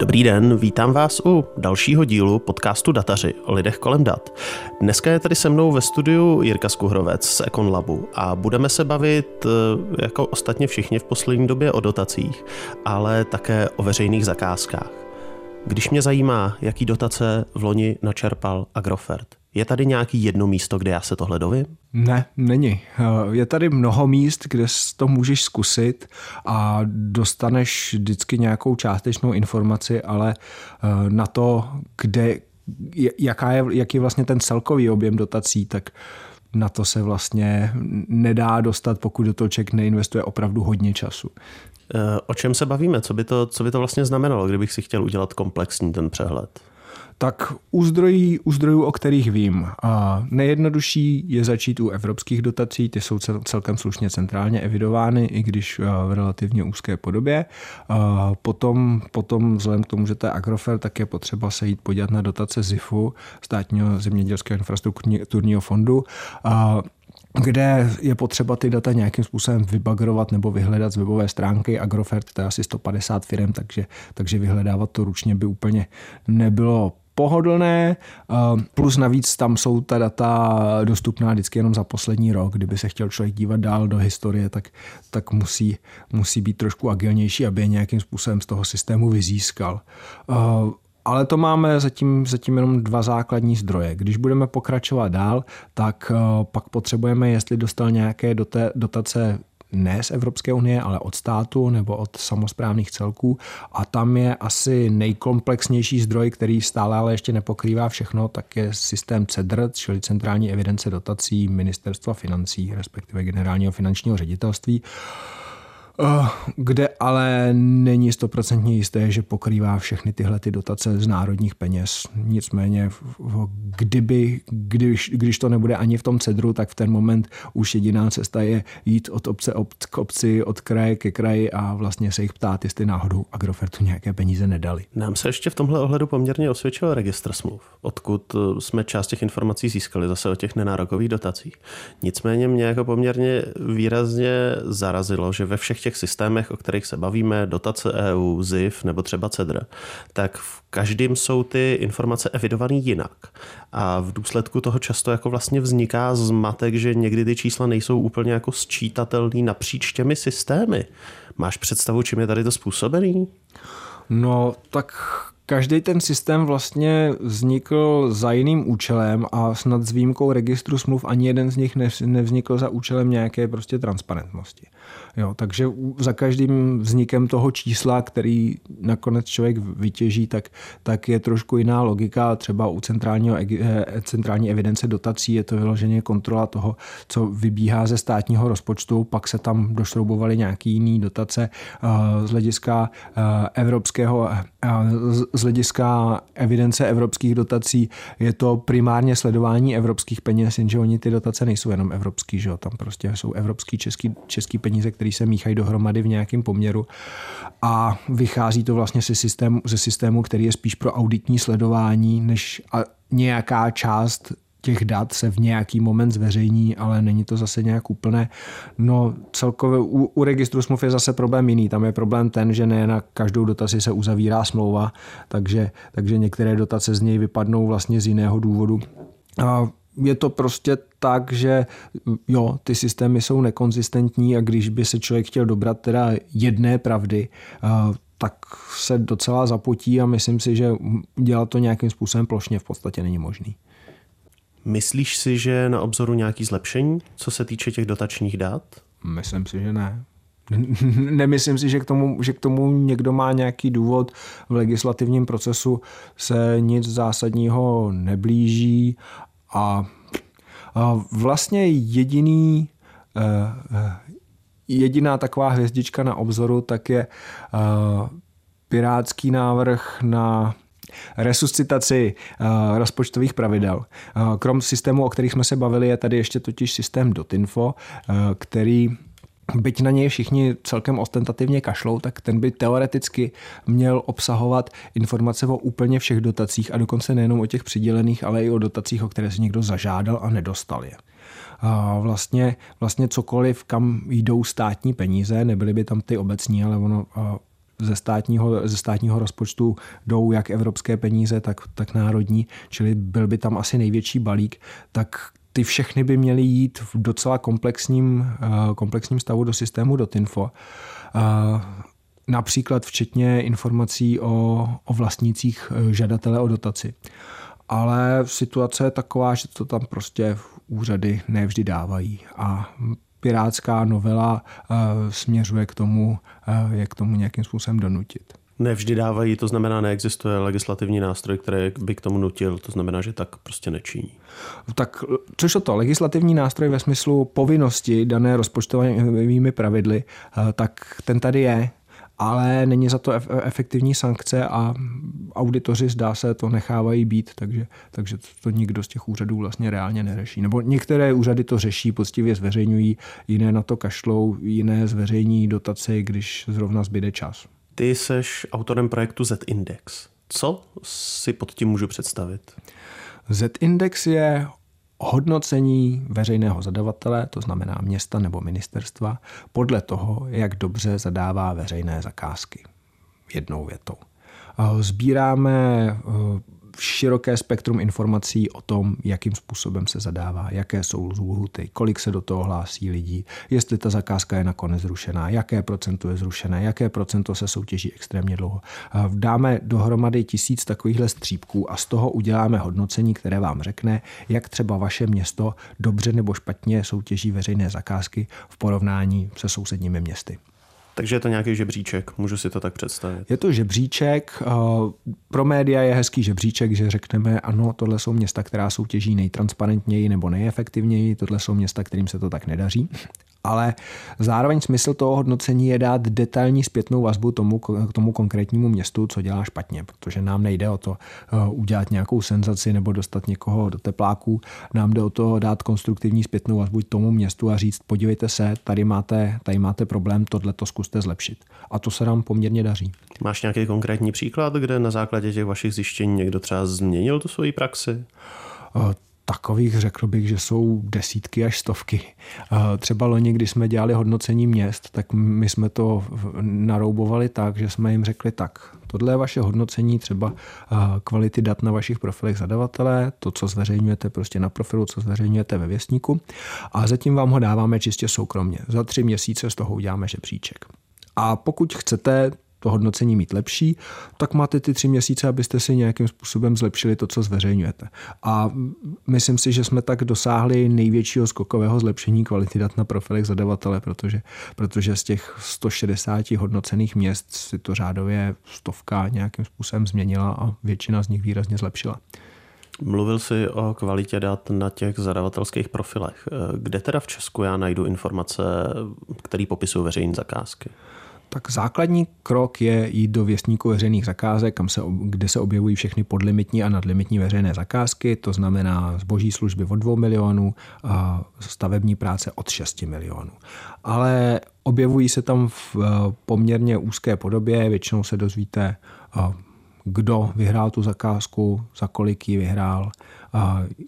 Dobrý den, vítám vás u dalšího dílu podcastu Dataři o lidech kolem dat. Dneska je tady se mnou ve studiu Jirka Skuhrovec z Econlabu a budeme se bavit, eh, jako ostatně všichni v poslední době, o dotacích, ale také o veřejných zakázkách. Když mě zajímá, jaký dotace v loni načerpal Agrofert, je tady nějaký jedno místo, kde já se tohle dovím? Ne, není. Eh, je tady mnoho míst, kde to můžeš zkusit a dostaneš vždycky nějakou částečnou informaci, ale eh, na to, kde, jaká je, jaký je vlastně ten celkový objem dotací, tak na to se vlastně nedá dostat, pokud do toho člověk neinvestuje opravdu hodně času. Eh, o čem se bavíme? Co by to, co by to vlastně znamenalo, kdybych si chtěl udělat komplexní ten přehled? Tak u zdrojů, u zdrojů, o kterých vím, a nejjednodušší je začít u evropských dotací, ty jsou celkem slušně centrálně evidovány, i když v relativně úzké podobě. A potom, potom vzhledem k tomu, že to je Agrofer, tak je potřeba se jít podívat na dotace ZIFu, státního zemědělského infrastrukturního fondu. A kde je potřeba ty data nějakým způsobem vybagrovat nebo vyhledat z webové stránky. Agrofert to je asi 150 firm, takže, takže vyhledávat to ručně by úplně nebylo pohodlné, plus navíc tam jsou ta data dostupná vždycky jenom za poslední rok. Kdyby se chtěl člověk dívat dál do historie, tak, tak musí, musí být trošku agilnější, aby je nějakým způsobem z toho systému vyzískal. Ale to máme zatím, zatím jenom dva základní zdroje. Když budeme pokračovat dál, tak pak potřebujeme, jestli dostal nějaké dotace ne z Evropské unie, ale od státu nebo od samozprávných celků a tam je asi nejkomplexnější zdroj, který stále ale ještě nepokrývá všechno, tak je systém CEDR, čili Centrální evidence dotací Ministerstva financí, respektive Generálního finančního ředitelství. Eh, kde ale není stoprocentně jisté, že pokrývá všechny tyhle ty dotace z národních peněz. Nicméně, kdyby, když, když to nebude ani v tom cedru, tak v ten moment už jediná cesta je jít od obce k obci, od kraje ke kraji a vlastně se jich ptát, jestli náhodou Agrofertu nějaké peníze nedali. Nám se ještě v tomhle ohledu poměrně osvědčil registr smluv, odkud eh, jsme část těch informací získali zase o těch nenárokových dotacích. Nicméně mě jako poměrně výrazně zarazilo, že ve všech těch těch systémech, o kterých se bavíme, dotace EU, ZIF nebo třeba CEDR, tak v každém jsou ty informace evidované jinak. A v důsledku toho často jako vlastně vzniká zmatek, že někdy ty čísla nejsou úplně jako sčítatelný napříč těmi systémy. Máš představu, čím je tady to způsobený? No, tak Každý ten systém vlastně vznikl za jiným účelem a snad s výjimkou registru smluv ani jeden z nich nevznikl za účelem nějaké prostě transparentnosti. Jo, takže za každým vznikem toho čísla, který nakonec člověk vytěží, tak, tak je trošku jiná logika. Třeba u centrálního, eh, centrální evidence dotací je to vyloženě kontrola toho, co vybíhá ze státního rozpočtu, pak se tam došroubovaly nějaký jiný dotace eh, z hlediska eh, evropského, z hlediska evidence evropských dotací je to primárně sledování evropských peněz, jenže oni ty dotace nejsou jenom evropský, že jo? tam prostě jsou evropský, český, český peníze, které se míchají dohromady v nějakém poměru a vychází to vlastně ze systému, ze systému, který je spíš pro auditní sledování, než a nějaká část těch dat se v nějaký moment zveřejní, ale není to zase nějak úplné. No celkově u, u registru smluv je zase problém jiný. Tam je problém ten, že ne na každou dotaci se uzavírá smlouva, takže, takže některé dotace z něj vypadnou vlastně z jiného důvodu. A je to prostě tak, že jo, ty systémy jsou nekonzistentní a když by se člověk chtěl dobrat teda jedné pravdy, tak se docela zapotí a myslím si, že dělat to nějakým způsobem plošně v podstatě není možný. Myslíš si, že na obzoru nějaký zlepšení, co se týče těch dotačních dat? Myslím si, že ne. Nemyslím si, že k, tomu, že k tomu někdo má nějaký důvod. V legislativním procesu se nic zásadního neblíží a, a vlastně jediný eh, eh, jediná taková hvězdička na obzoru tak je eh, pirátský návrh na resuscitaci rozpočtových pravidel. Krom systému, o kterých jsme se bavili, je tady ještě totiž systém Dotinfo, který byť na něj všichni celkem ostentativně kašlou, tak ten by teoreticky měl obsahovat informace o úplně všech dotacích a dokonce nejenom o těch přidělených, ale i o dotacích, o které si někdo zažádal a nedostal je. A vlastně, vlastně cokoliv, kam jdou státní peníze, nebyly by tam ty obecní, ale ono ze státního, ze státního rozpočtu jdou jak evropské peníze, tak, tak národní, čili byl by tam asi největší balík, tak ty všechny by měly jít v docela komplexním, eh, komplexním stavu do systému Dotinfo. Eh, například včetně informací o, o vlastnících eh, žadatele o dotaci. Ale situace je taková, že to tam prostě úřady nevždy dávají. A pirátská novela směřuje k tomu, jak tomu nějakým způsobem donutit. Nevždy dávají, to znamená, neexistuje legislativní nástroj, který by k tomu nutil, to znamená, že tak prostě nečiní. Tak což to, legislativní nástroj ve smyslu povinnosti dané rozpočtovými pravidly, eh, tak ten tady je, ale není za to efektivní sankce a auditoři zdá se to nechávají být, takže, takže to nikdo z těch úřadů vlastně reálně neřeší. Nebo některé úřady to řeší, poctivě zveřejňují, jiné na to kašlou, jiné zveřejní dotace, když zrovna zbyde čas. Ty seš autorem projektu Z-Index. Co si pod tím můžu představit? Z-Index je hodnocení veřejného zadavatele, to znamená města nebo ministerstva, podle toho, jak dobře zadává veřejné zakázky. Jednou větou. Sbíráme široké spektrum informací o tom, jakým způsobem se zadává, jaké jsou lhuty, kolik se do toho hlásí lidí, jestli ta zakázka je nakonec zrušená, jaké procento je zrušené, jaké procento se soutěží extrémně dlouho. Dáme dohromady tisíc takovýchhle střípků a z toho uděláme hodnocení, které vám řekne, jak třeba vaše město dobře nebo špatně soutěží veřejné zakázky v porovnání se sousedními městy. Takže je to nějaký žebříček, můžu si to tak představit. Je to žebříček, eh, pro média je hezký žebříček, že řekneme, ano, tohle jsou města, která soutěží nejtransparentněji nebo nejefektivněji, tohle jsou města, kterým se to tak nedaří ale zároveň smysl toho hodnocení je dát detailní zpětnou vazbu tomu, k tomu konkrétnímu městu, co dělá špatně, protože nám nejde o to eh, udělat nějakou senzaci nebo dostat někoho do tepláků, nám jde o to dát konstruktivní zpětnou vazbu tomu městu a říct, podívejte se, tady máte, tady máte problém, tohle to zkuste zlepšit. A to se nám poměrně daří. Máš nějaký konkrétní příklad, kde na základě těch vašich zjištění někdo třeba změnil tu svoji praxi? Eh, takových řekl bych, že jsou desítky až stovky. Třeba loni, když jsme dělali hodnocení měst, tak my jsme to naroubovali tak, že jsme jim řekli tak, tohle je vaše hodnocení třeba kvality dat na vašich profilech zadavatele, to, co zveřejňujete prostě na profilu, co zveřejňujete ve věstníku a zatím vám ho dáváme čistě soukromně. Za tři měsíce z toho uděláme žebříček. A pokud chcete to hodnocení mít lepší, tak máte ty tři měsíce, abyste si nějakým způsobem zlepšili to, co zveřejňujete. A myslím si, že jsme tak dosáhli největšího skokového zlepšení kvality dat na profilech zadavatele, protože, protože z těch 160 hodnocených měst si to řádově stovka nějakým způsobem změnila a většina z nich výrazně zlepšila. Mluvil jsi o kvalitě dat na těch zadavatelských profilech. Kde teda v Česku já najdu informace, které popisují veřejné zakázky? Tak základní krok je jít do věstníku veřejných zakázek, kam se, kde se objevují všechny podlimitní a nadlimitní veřejné zakázky, to znamená zboží služby od 2 milionů a stavební práce od 6 milionů. Ale objevují se tam v eh, poměrně úzké podobě, většinou se dozvíte, eh, kdo vyhrál tu zakázku, za kolik ji vyhrál,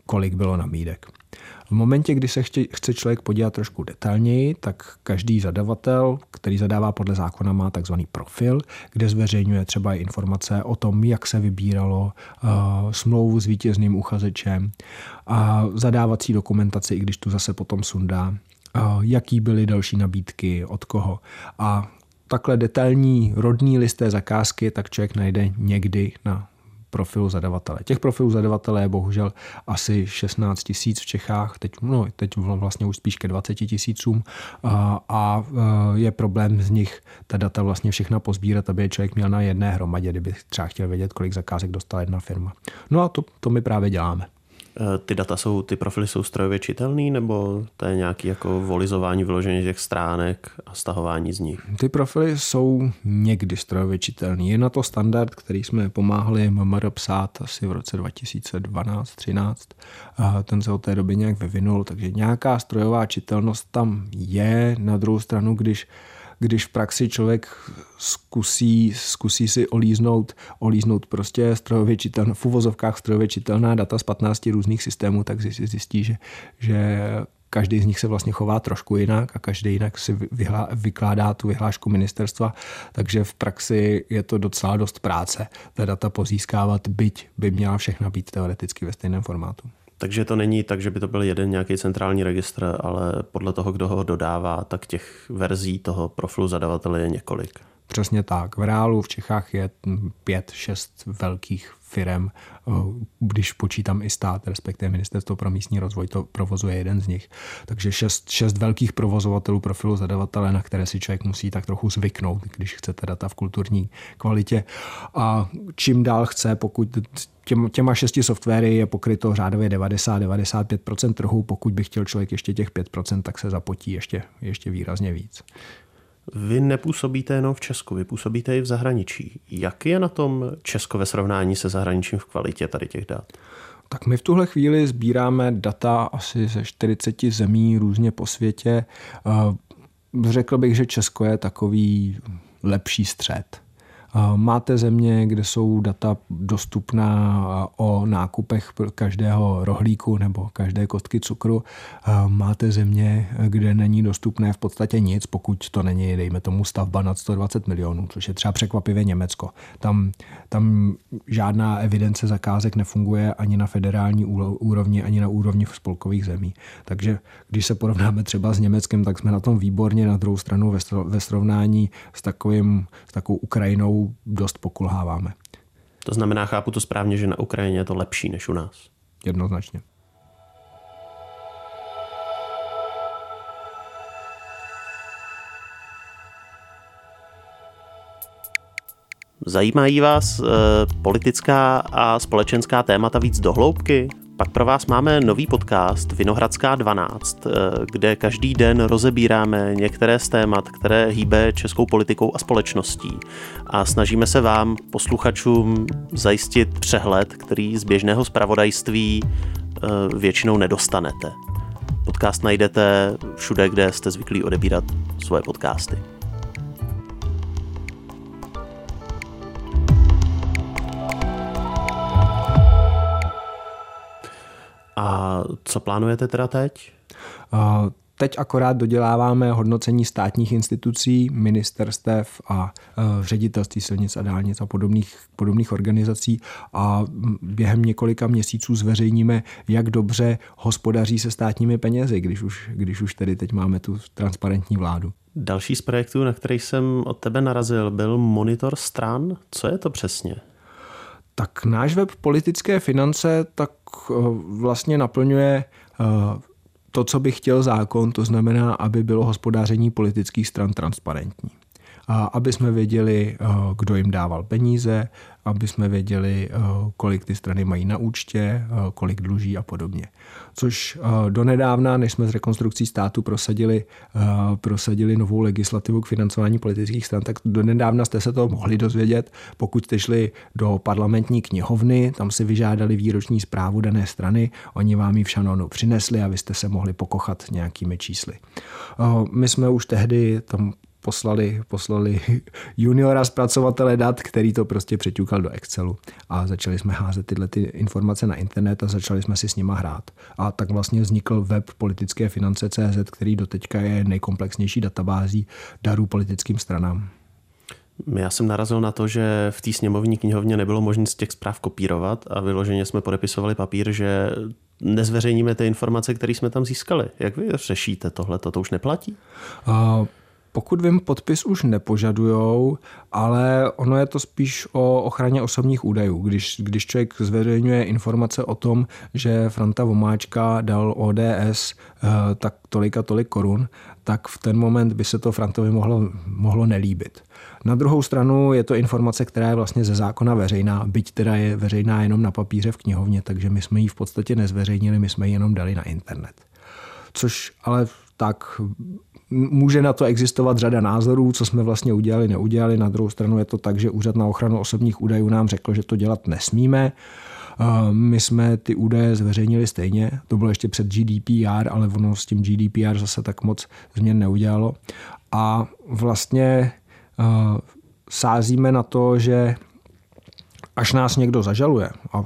kolik bylo nabídek. V momentě, kdy se chce člověk podívat trošku detailněji, tak každý zadavatel, který zadává podle zákona, má takzvaný profil, kde zveřejňuje třeba informace o tom, jak se vybíralo uh, smlouvu s vítězným uchazečem a zadávací dokumentaci, i když tu zase potom sundá, uh, jaký byly další nabídky, od koho. A takhle detailní rodný listé zakázky tak člověk najde někdy na profilu zadavatele. Těch profilů zadavatele je bohužel asi 16 tisíc v Čechách, teď, no, teď vlastně už spíš ke 20 tisícům a, a je problém z nich ta data vlastně všechna pozbírat, aby je člověk měl na jedné hromadě, kdyby třeba chtěl vědět, kolik zakázek dostala jedna firma. No a to, to my právě děláme. Eh, ty data jsou, ty profily jsou strojově čitelný, nebo to je nějaký jako volizování vyložení těch stránek a stahování z nich? Ty profily jsou někdy strojově čitelný. Je na to standard, který jsme pomáhali MMR psát asi v roce 2012-13. Ten se od té doby nějak vyvinul, takže nějaká strojová čitelnost tam je. Na druhou stranu, když když v praxi člověk zkusí, zkusí si olíznout, olíznout prostě strojově čitel, v uvozovkách strojově čitelná data z 15 různých systémů, tak zjistí, že, že každý z nich se vlastně chová trošku jinak a každý jinak si vyhlá, vykládá tu vyhlášku ministerstva, takže v praxi je to docela dost práce ta data pozískávat, byť by měla všechna být teoreticky ve stejném formátu. Takže to není tak, že by to byl jeden nějaký centrální registr, ale podle toho, kdo ho dodává, tak těch verzí toho profilu zadavatele je několik. Přesně tak. V reálu v Čechách je pět, šest velkých firm, eh, když počítám i stát, respektive Ministerstvo pro místní rozvoj, to provozuje jeden z nich. Takže šest, šest velkých provozovatelů profilu zadavatele, na které si člověk musí tak trochu zvyknout, když chcete data v kulturní kvalitě. A čím dál chce, pokud těm, těma šesti softwary je pokryto řádově 90-95% trhu, pokud by chtěl člověk ještě těch 5%, tak se zapotí ještě, ještě výrazně víc. Vy nepůsobíte jenom v Česku, vy působíte i v zahraničí. Jak je na tom Česko ve srovnání se zahraničím v kvalitě tady těch dat? Tak my v tuhle chvíli sbíráme data asi ze 40 zemí různě po světě. Eh, řekl bych, že Česko je takový lepší střed. Máte země, kde jsou data dostupná o nákupech každého rohlíku nebo každé kostky cukru. Máte země, kde není dostupné v podstatě nic, pokud to není, dejme tomu, stavba nad 120 milionů, což je třeba překvapivě Německo. Tam, tam žádná evidence zakázek nefunguje ani na federální úrovni, ani na úrovni spolkových zemí. Takže když se porovnáme třeba s Německem, tak jsme na tom výborně, na druhou stranu ve srovnání s, takovým, s takovou Ukrajinou dost pokulháváme. To znamená, chápu to správně, že na Ukrajině je to lepší než u nás. Jednoznačně. Zajímají vás e, politická a společenská témata víc dohloubky? Pak pro vás máme nový podcast Vinohradská 12, eh, kde každý den rozebíráme některé z témat, které hýbe českou politikou a společností. A snažíme se vám, posluchačům, zajistit přehled, který z běžného zpravodajství eh, většinou nedostanete. Podcast najdete všude, kde jste zvyklí odebírat svoje podcasty. A co plánujete teda teď? Uh, teď akorát doděláváme hodnocení státních institucí, ministerstev a uh, ředitelství silnic a dálnic a podobných, podobných organizací a během několika měsíců zveřejníme, jak dobře hospodaří se státními penězi, když už, když už tedy teď máme tu transparentní vládu. Další z projektů, na který jsem od tebe narazil, byl monitor stran. Co je to přesně? Tak náš web politické finance tak eh, vlastně naplňuje eh, to, co by chtěl zákon, to znamená, aby bylo hospodáření politických stran transparentní. Aby jsme věděli, eh, kdo jim dával peníze, aby jsme věděli, eh, kolik ty strany mají na účtě, eh, kolik dluží a podobně. Což donedávna, než jsme z rekonstrukcí státu prosadili, prosadili novou legislativu k financování politických stran, tak donedávna jste se to mohli dozvědět, pokud jste šli do parlamentní knihovny, tam si vyžádali výroční zprávu dané strany, oni vám ji v šanonu přinesli a vy jste se mohli pokochat nějakými čísly. My jsme už tehdy tam poslali, poslali juniora zpracovatele dat, který to prostě přeťukal do Excelu a začali jsme házet tyhle ty informace na internet a začali jsme si s nima hrát. A tak vlastně vznikl web politické finance CZ, který doteďka je nejkomplexnější databází darů politickým stranám. Já jsem narazil na to, že v té sněmovní knihovně nebylo možné z těch zpráv kopírovat a vyloženě jsme podepisovali papír, že nezveřejníme ty informace, které jsme tam získali. Jak vy řešíte tohle? To už neplatí? Uh, pokud vím, podpis už nepožadujou, ale ono je to spíš o ochraně osobních údajů. Když, když člověk zveřejňuje informace o tom, že Franta Vomáčka dal ODS eh, tak tolik a tolik korun, tak v ten moment by se to Frantovi mohlo, mohlo nelíbit. Na druhou stranu je to informace, která je vlastně ze zákona veřejná, byť teda je veřejná jenom na papíře v knihovně, takže my jsme ji v podstatě nezveřejnili, my jsme ji jenom dali na internet. Což ale tak může na to existovat řada názorů, co jsme vlastně udělali, neudělali. Na druhou stranu je to tak, že Úřad na ochranu osobních údajů nám řekl, že to dělat nesmíme. My jsme ty údaje zveřejnili stejně, to bylo ještě před GDPR, ale ono s tím GDPR zase tak moc změn neudělalo. A vlastně sázíme na to, že až nás někdo zažaluje, a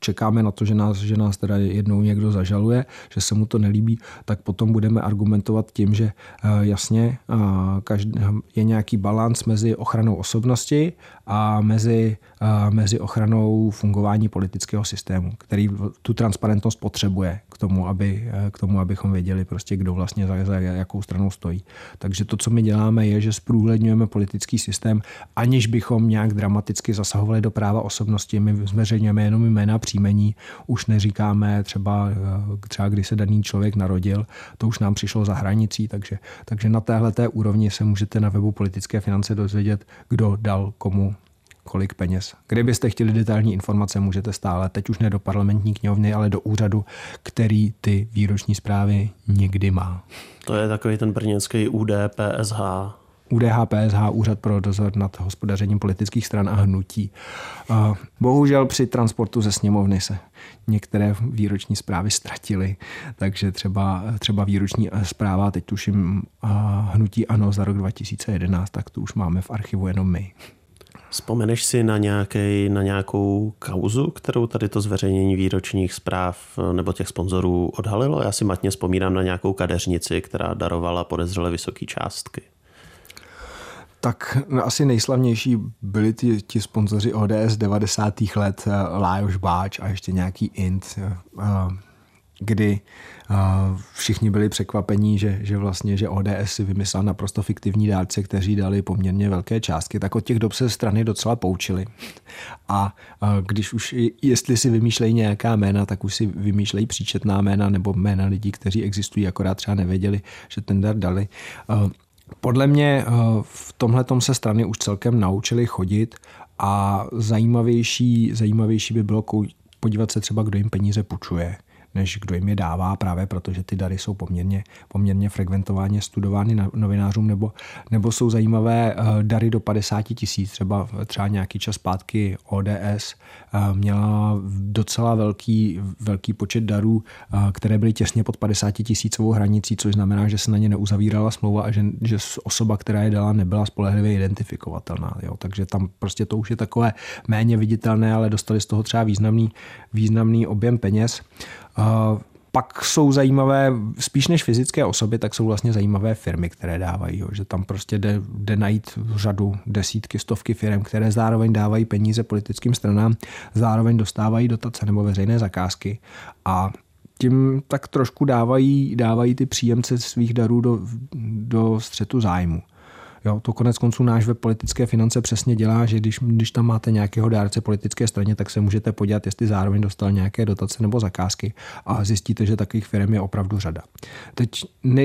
čekáme na to, že nás, že nás teda jednou někdo zažaluje, že se mu to nelíbí, tak potom budeme argumentovat tím, že eh, jasně je nějaký balans mezi ochranou osobnosti a mezi, mezi ochranou fungování politického systému, který tu transparentnost potřebuje k tomu, aby, k tomu abychom věděli prostě, kdo vlastně za, za jakou stranou stojí. Takže to, co my děláme, je, že zprůhledňujeme politický systém, aniž bychom nějak dramaticky zasahovali do práva osobnosti. My zveřejňujeme jenom jména příjmení, už neříkáme třeba, třeba kdy se daný člověk narodil, to už nám přišlo za hranicí, takže, takže na téhle té úrovni se můžete na webu politické finance dozvědět, kdo dal komu kolik peněz. Kdybyste chtěli detailní informace, můžete stále, teď už ne do parlamentní knihovny, ale do úřadu, který ty výroční zprávy někdy má. To je takový ten brněnský UDPSH. UDHPSH, Úřad pro dozor nad hospodařením politických stran a hnutí. Bohužel při transportu ze sněmovny se některé výroční zprávy ztratily, takže třeba, třeba výroční zpráva, teď tuším hnutí ANO za rok 2011, tak to už máme v archivu jenom my. Vzpomeneš si na, nějaký, na nějakou kauzu, kterou tady to zveřejnění výročních zpráv eh, nebo těch sponzorů odhalilo? Já si matně vzpomínám na nějakou kadeřnici, která darovala podezřele vysoké částky. Tak asi nejslavnější byli ti, ti sponzoři ODS 90. let, eh, Lájoš Báč a ještě nějaký Int, eh, kdy všichni byli překvapení, že, že vlastně, že ODS si vymyslel naprosto fiktivní dárce, kteří dali poměrně velké částky, tak od těch dob se strany docela poučili. A když už, jestli si vymýšlejí nějaká jména, tak už si vymýšlejí příčetná jména nebo jména lidí, kteří existují, akorát třeba nevěděli, že ten dar dali. Podle mě v tomhle se strany už celkem naučili chodit a zajímavější, zajímavější by bylo podívat se třeba, kdo jim peníze půjčuje než kdo jim je dává, právě protože ty dary jsou poměrně, poměrně frekventovány, studovány novinářům, nebo, nebo jsou zajímavé eh, dary do 50 tisíc. Třeba, třeba nějaký čas zpátky ODS eh, měla docela velký, velký počet darů, eh, které byly těsně pod 50 tisícovou hranicí, což znamená, že se na ně neuzavírala smlouva a že, že osoba, která je dala, nebyla spolehlivě identifikovatelná. Jo. Takže tam prostě to už je takové méně viditelné, ale dostali z toho třeba významný, významný objem peněz. Pak jsou zajímavé, spíš než fyzické osoby, tak jsou vlastně zajímavé firmy, které dávají. Jo. Že tam prostě jde, jde najít řadu desítky, stovky firm, které zároveň dávají peníze politickým stranám, zároveň dostávají dotace nebo veřejné zakázky a tím tak trošku dávají, dávají ty příjemce svých darů do, do střetu zájmu. Jo, to konec konců náš web politické finance přesně dělá, že když, když tam máte nějakého dárce politické straně, tak se můžete podívat, jestli zároveň dostal nějaké dotace nebo zakázky a zjistíte, že takových firm je opravdu řada. Teď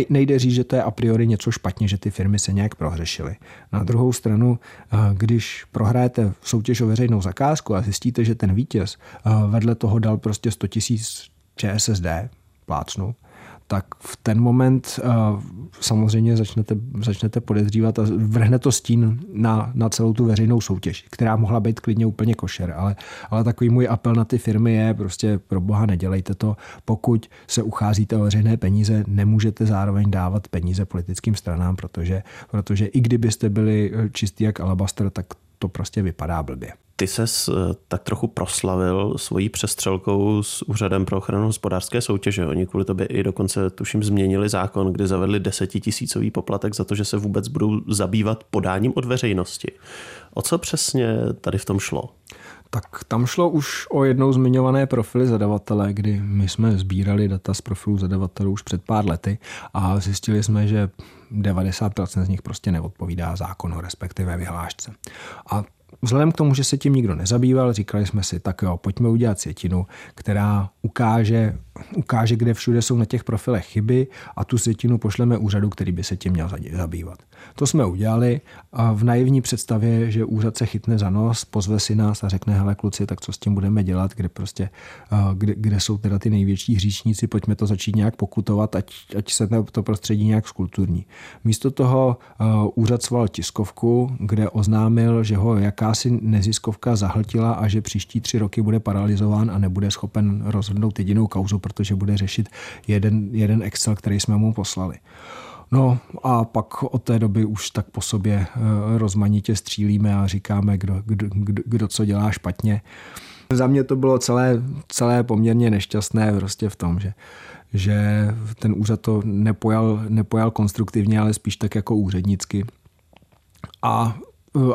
nejde říct, že to je a priori něco špatně, že ty firmy se nějak prohřešily. Na druhou stranu, eh, když prohrajete soutěž o veřejnou zakázku a zjistíte, že ten vítěz eh, vedle toho dal prostě 100 tisíc ČSSD, plácnu, tak v ten moment uh, samozřejmě začnete, začnete podezřívat a vrhne to stín na, na celou tu veřejnou soutěž, která mohla být klidně úplně košer, ale, ale takový můj apel na ty firmy je prostě pro boha nedělejte to, pokud se ucházíte o veřejné peníze, nemůžete zároveň dávat peníze politickým stranám, protože, protože i kdybyste byli čistý jak alabastr, tak to prostě vypadá blbě. Ty ses eh, tak trochu proslavil svojí přestřelkou s Úřadem pro ochranu hospodářské soutěže. Oni kvůli tobě i dokonce, tuším, změnili zákon, kdy zavedli desetitisícový poplatek za to, že se vůbec budou zabývat podáním od veřejnosti. O co přesně tady v tom šlo? Tak tam šlo už o jednou zmiňované profily zadavatele, kdy my jsme sbírali data z profilů zadavatelů už před pár lety a zjistili jsme, že 90% z nich prostě neodpovídá zákonu, respektive vyhlášce. A Vzhledem k tomu, že se tím nikdo nezabýval, říkali jsme si, tak jo, pojďme udělat sjetinu, která ukáže, ukáže, kde všude jsou na těch profilech chyby a tu sjetinu pošleme úřadu, který by se tím měl zabývat. To jsme udělali a v naivní představě, že úřad se chytne za nos, pozve si nás a řekne, hele kluci, tak co s tím budeme dělat, kde prostě, kde, kde jsou teda ty největší hříšníci, pojďme to začít nějak pokutovat, ať, ať se to prostředí nějak skulturní. Místo toho úřad sval tiskovku, kde oznámil, že ho jakási neziskovka zahltila a že příští tři roky bude paralizován a nebude schopen rozhodnout jedinou kauzu, protože bude řešit jeden, jeden Excel, který jsme mu poslali. No a pak od té doby už tak po sobě eh, rozmanitě střílíme a říkáme, kdo, kdo, kdo, kdo co dělá špatně. Za mě to bylo celé, celé poměrně nešťastné prostě v tom, že, že ten úřad to nepojal, nepojal konstruktivně, ale spíš tak jako úřednicky. A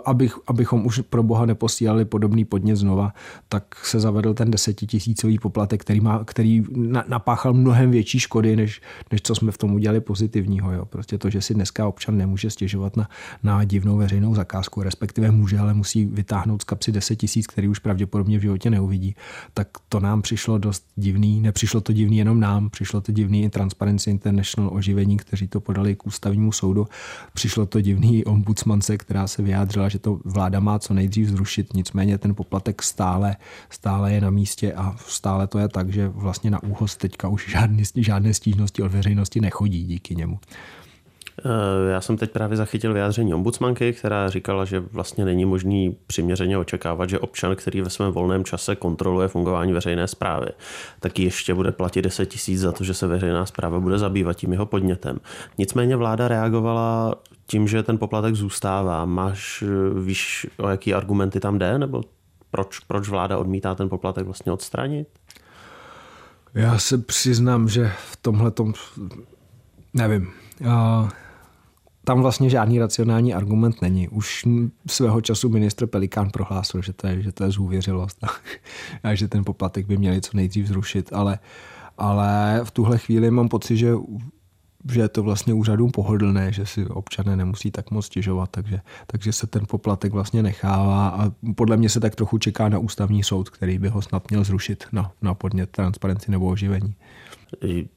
abych, abychom už pro boha neposílali podobný podnět znova, tak se zavedl ten desetitisícový poplatek, který, má, který napáchal mnohem větší škody, než, než co jsme v tom udělali pozitivního. Jo. Prostě to, že si dneska občan nemůže stěžovat na, na divnou veřejnou zakázku, respektive může, ale musí vytáhnout z kapsy 10 tisíc, který už pravděpodobně v životě neuvidí, tak to nám přišlo dost divný. Nepřišlo to divný jenom nám, přišlo to divný i Transparency International oživení, kteří to podali k ústavnímu soudu. Přišlo to divný ombudsmance, která se vyjádřila vyjádřila, že to vláda má co nejdřív zrušit, nicméně ten poplatek stále, stále je na místě a stále to je tak, že vlastně na úhoz teďka už žádný, žádné stížnosti od veřejnosti nechodí díky němu. Eh, já jsem teď právě zachytil vyjádření ombudsmanky, která říkala, že vlastně není možný přiměřeně očekávat, že občan, který ve svém volném čase kontroluje fungování veřejné zprávy, tak ještě bude platit 10 tisíc za to, že se veřejná zpráva bude zabývat tím jeho podnětem. Nicméně vláda reagovala tím, že ten poplatek zůstává. Máš, eh, víš, o jaký argumenty tam jde, nebo proč, proč vláda odmítá ten poplatek vlastně odstranit? Já se přiznám, že v tomhle tom nevím. Já tam vlastně žádný racionální argument není. Už svého času ministr Pelikán prohlásil, že to je, že to je zhůvěřilost a že ten poplatek by měli co nejdřív zrušit, ale, ale v tuhle chvíli mám pocit, že že je to vlastně úřadům pohodlné, že si občané nemusí tak moc stěžovat, takže, takže se ten poplatek vlastně nechává a podle mě se tak trochu čeká na ústavní soud, který by ho snad měl zrušit na, na podnět transparenci nebo oživení.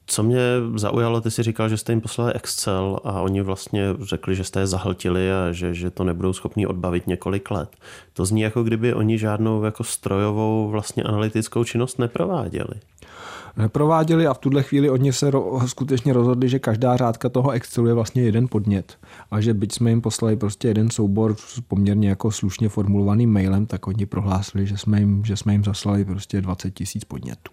Co mě zaujalo, ty si říkal, že jste jim poslali Excel a oni vlastně řekli, že jste je zahltili a že, že to nebudou schopni odbavit několik let. To zní jako kdyby oni žádnou jako strojovou vlastně analytickou činnost neprováděli neprováděli a v tuhle chvíli oni se ro, skutečně rozhodli, že každá řádka toho Excelu je vlastně jeden podnět a že byť jsme jim poslali prostě jeden soubor s poměrně jako slušně formulovaným mailem, tak oni prohlásili, že jsme jim, že jsme jim zaslali prostě 20 tisíc podnětů.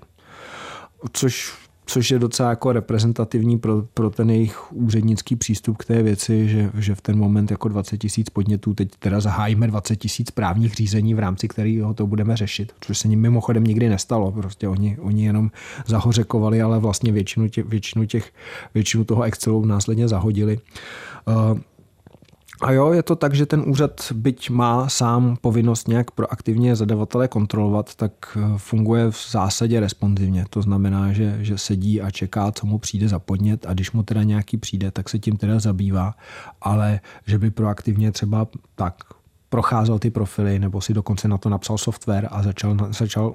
Což což je docela jako reprezentativní pro, pro ten jejich úřednický přístup k té věci, že, že v ten moment jako 20 tisíc podnětů, teď teda zahájíme 20 tisíc právních řízení, v rámci kterého to budeme řešit, což se ním mimochodem nikdy nestalo. Prostě oni, oni jenom zahořekovali, ale vlastně většinu, tě, většinu, těch, většinu toho Excelu následně zahodili. Uh, a jo, je to tak, že ten úřad, byť má sám povinnost nějak proaktivně zadavatele kontrolovat, tak eh, funguje v zásadě responsivně. To znamená, že, že sedí a čeká, co mu přijde za podnět a když mu teda nějaký přijde, tak se tím teda zabývá, ale že by proaktivně třeba tak procházel ty profily nebo si dokonce na to napsal software a začal, začal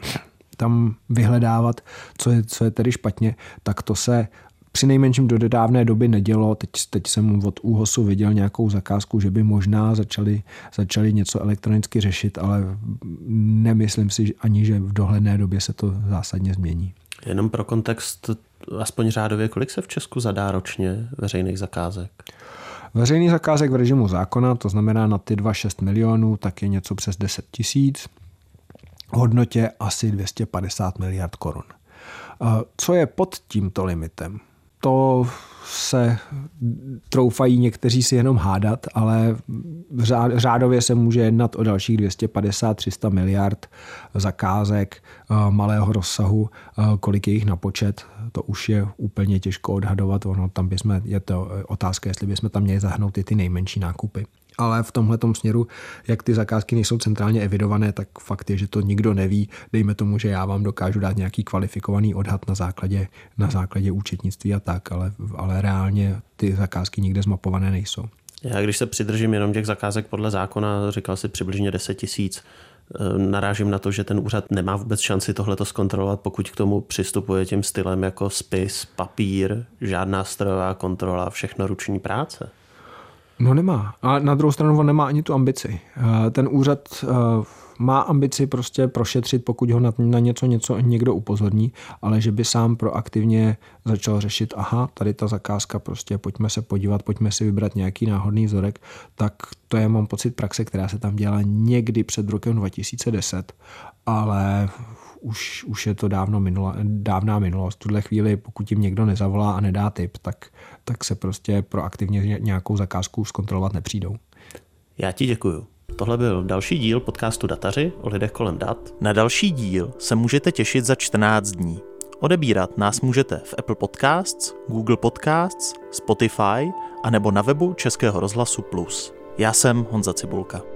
tam vyhledávat, co je, co je tedy špatně, tak to se při nejmenším do nedávné doby nedělo. Teď, teď jsem od úhosu viděl nějakou zakázku, že by možná začali, začali něco elektronicky řešit, ale nemyslím si ani, že v dohledné době se to zásadně změní. Jenom pro kontext, aspoň řádově, kolik se v Česku zadá ročně veřejných zakázek? Veřejný zakázek v režimu zákona, to znamená na ty 2,6 milionů, tak je něco přes 10 tisíc. Hodnotě asi 250 miliard korun. Co je pod tímto limitem? To se troufají někteří si jenom hádat, ale řádově se může jednat o dalších 250-300 miliard zakázek eh, malého rozsahu, eh, kolik je jich na počet, to už je úplně těžko odhadovat. Ono tam bychom, je to otázka, jestli bychom tam měli zahrnout i ty nejmenší nákupy. Ale v tomhle směru, jak ty zakázky nejsou centrálně evidované, tak fakt je, že to nikdo neví. Dejme tomu, že já vám dokážu dát nějaký kvalifikovaný odhad na základě, na základě účetnictví a tak, ale, ale reálně ty zakázky nikde zmapované nejsou. Já když se přidržím jenom těch zakázek podle zákona, říkal si přibližně 10 tisíc, eh, narážím na to, že ten úřad nemá vůbec šanci tohleto zkontrolovat, pokud k tomu přistupuje tím stylem jako spis, papír, žádná strojová kontrola, všechno ruční práce. No nemá. A na druhou stranu on nemá ani tu ambici. Eh, ten úřad eh, má ambici prostě prošetřit, pokud ho na něco, něco někdo upozorní, ale že by sám proaktivně začal řešit, aha, tady ta zakázka, prostě pojďme se podívat, pojďme si vybrat nějaký náhodný vzorek, tak to je, mám pocit, praxe, která se tam dělala někdy před rokem 2010, ale už, už je to dávno minula, dávná minulost. V tuhle chvíli, pokud jim někdo nezavolá a nedá tip, tak, tak se prostě proaktivně nějakou zakázku zkontrolovat nepřijdou. Já ti děkuju. Tohle byl další díl podcastu Dataři o lidech kolem dat. Na další díl se můžete těšit za 14 dní. Odebírat nás můžete v Apple Podcasts, Google Podcasts, Spotify a nebo na webu Českého rozhlasu Plus. Já jsem Honza Cibulka.